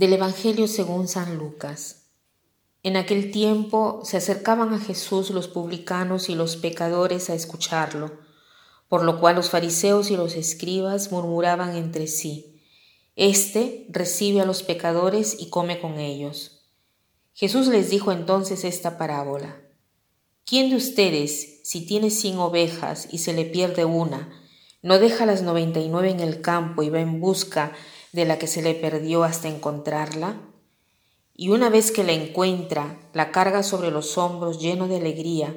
Del Evangelio según San Lucas. En aquel tiempo se acercaban a Jesús los publicanos y los pecadores a escucharlo, por lo cual los fariseos y los escribas murmuraban entre sí, Este recibe a los pecadores y come con ellos. Jesús les dijo entonces esta parábola. ¿Quién de ustedes, si tiene cien ovejas y se le pierde una, no deja las noventa y nueve en el campo y va en busca de la que se le perdió hasta encontrarla? Y una vez que la encuentra, la carga sobre los hombros lleno de alegría,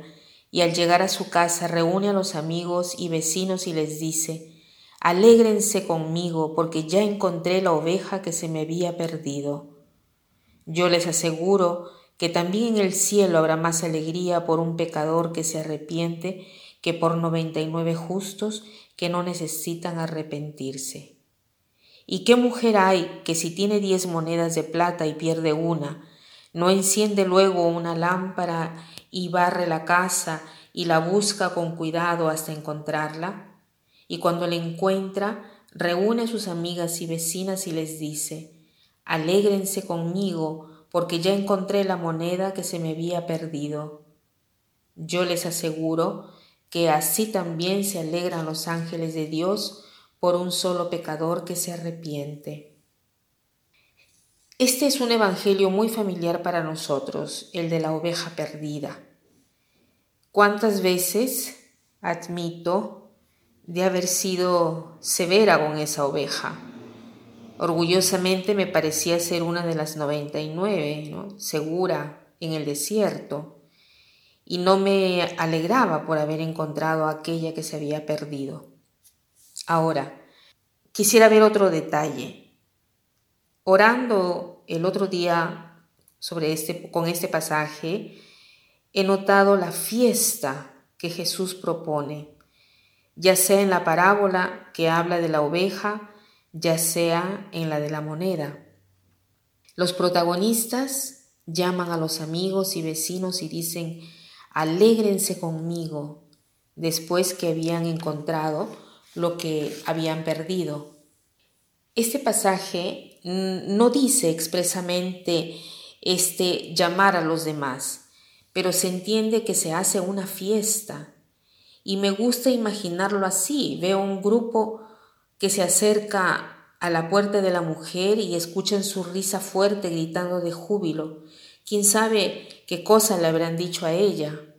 y al llegar a su casa reúne a los amigos y vecinos y les dice, Alégrense conmigo porque ya encontré la oveja que se me había perdido. Yo les aseguro que también en el cielo habrá más alegría por un pecador que se arrepiente que por noventa y nueve justos que no necesitan arrepentirse. ¿Y qué mujer hay que si tiene diez monedas de plata y pierde una, no enciende luego una lámpara y barre la casa y la busca con cuidado hasta encontrarla? Y cuando la encuentra, reúne a sus amigas y vecinas y les dice, Alégrense conmigo, porque ya encontré la moneda que se me había perdido. Yo les aseguro que así también se alegran los ángeles de Dios por un solo pecador que se arrepiente. Este es un evangelio muy familiar para nosotros, el de la oveja perdida. ¿Cuántas veces admito de haber sido severa con esa oveja? Orgullosamente me parecía ser una de las 99, ¿no? segura en el desierto, y no me alegraba por haber encontrado a aquella que se había perdido. Ahora, quisiera ver otro detalle. Orando el otro día sobre este, con este pasaje, he notado la fiesta que Jesús propone, ya sea en la parábola que habla de la oveja, ya sea en la de la moneda. Los protagonistas llaman a los amigos y vecinos y dicen, alégrense conmigo, después que habían encontrado lo que habían perdido. Este pasaje no dice expresamente este llamar a los demás, pero se entiende que se hace una fiesta. Y me gusta imaginarlo así. Veo un grupo que se acerca a la puerta de la mujer y escuchan su risa fuerte gritando de júbilo. ¿Quién sabe qué cosa le habrán dicho a ella?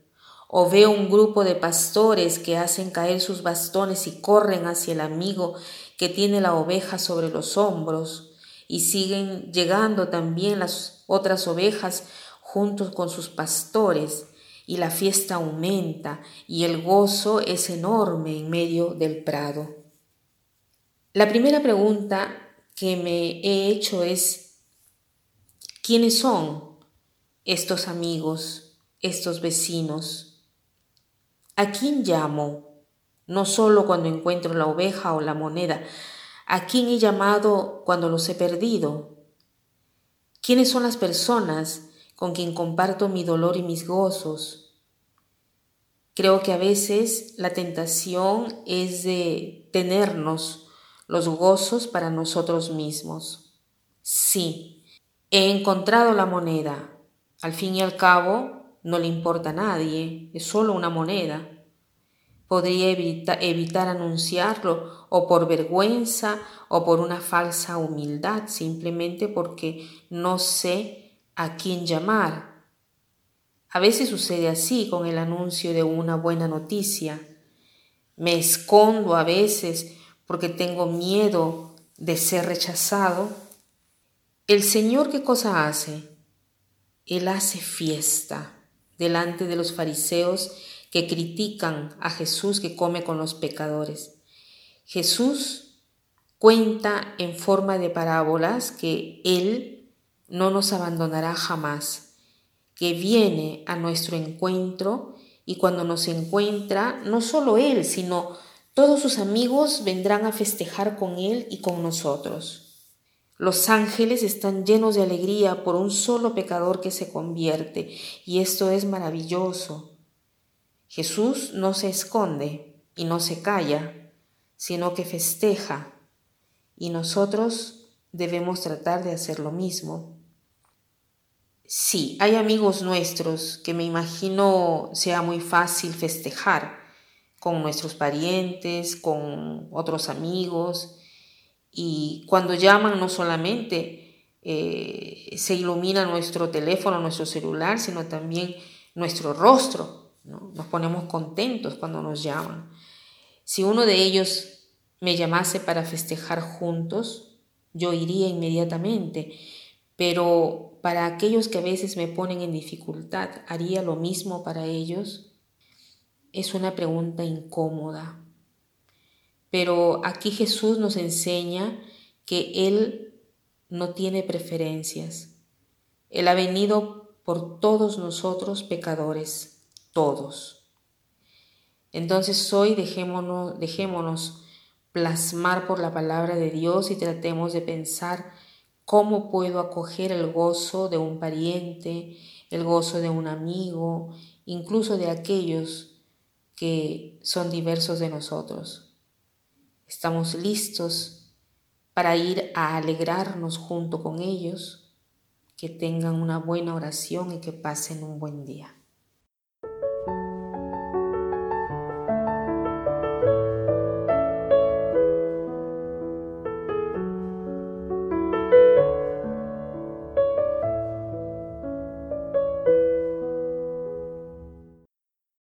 O veo un grupo de pastores que hacen caer sus bastones y corren hacia el amigo que tiene la oveja sobre los hombros, y siguen llegando también las otras ovejas juntos con sus pastores, y la fiesta aumenta, y el gozo es enorme en medio del prado. La primera pregunta que me he hecho es, ¿quiénes son estos amigos, estos vecinos? ¿A quién llamo? No solo cuando encuentro la oveja o la moneda. ¿A quién he llamado cuando los he perdido? ¿Quiénes son las personas con quien comparto mi dolor y mis gozos? Creo que a veces la tentación es de tenernos los gozos para nosotros mismos. Sí, he encontrado la moneda. Al fin y al cabo, no le importa a nadie, es solo una moneda. Podría evitar anunciarlo o por vergüenza o por una falsa humildad, simplemente porque no sé a quién llamar. A veces sucede así con el anuncio de una buena noticia. Me escondo a veces porque tengo miedo de ser rechazado. El Señor qué cosa hace? Él hace fiesta delante de los fariseos que critican a Jesús que come con los pecadores. Jesús cuenta en forma de parábolas que Él no nos abandonará jamás, que viene a nuestro encuentro y cuando nos encuentra, no solo Él, sino todos sus amigos vendrán a festejar con Él y con nosotros. Los ángeles están llenos de alegría por un solo pecador que se convierte, y esto es maravilloso. Jesús no se esconde y no se calla, sino que festeja, y nosotros debemos tratar de hacer lo mismo. Sí, hay amigos nuestros que me imagino sea muy fácil festejar con nuestros parientes, con otros amigos, y cuando llaman no solamente eh, se ilumina nuestro teléfono, nuestro celular, sino también nuestro rostro. Nos ponemos contentos cuando nos llaman. Si uno de ellos me llamase para festejar juntos, yo iría inmediatamente, pero para aquellos que a veces me ponen en dificultad, ¿haría lo mismo para ellos? Es una pregunta incómoda, pero aquí Jesús nos enseña que Él no tiene preferencias. Él ha venido por todos nosotros pecadores, todos. Entonces hoy dejémonos, dejémonos plasmar por la palabra de Dios y tratemos de pensar cómo puedo acoger el gozo de un pariente, el gozo de un amigo, incluso de aquellos que son diversos de nosotros. Estamos listos para ir a alegrarnos junto con ellos, que tengan una buena oración y que pasen un buen día.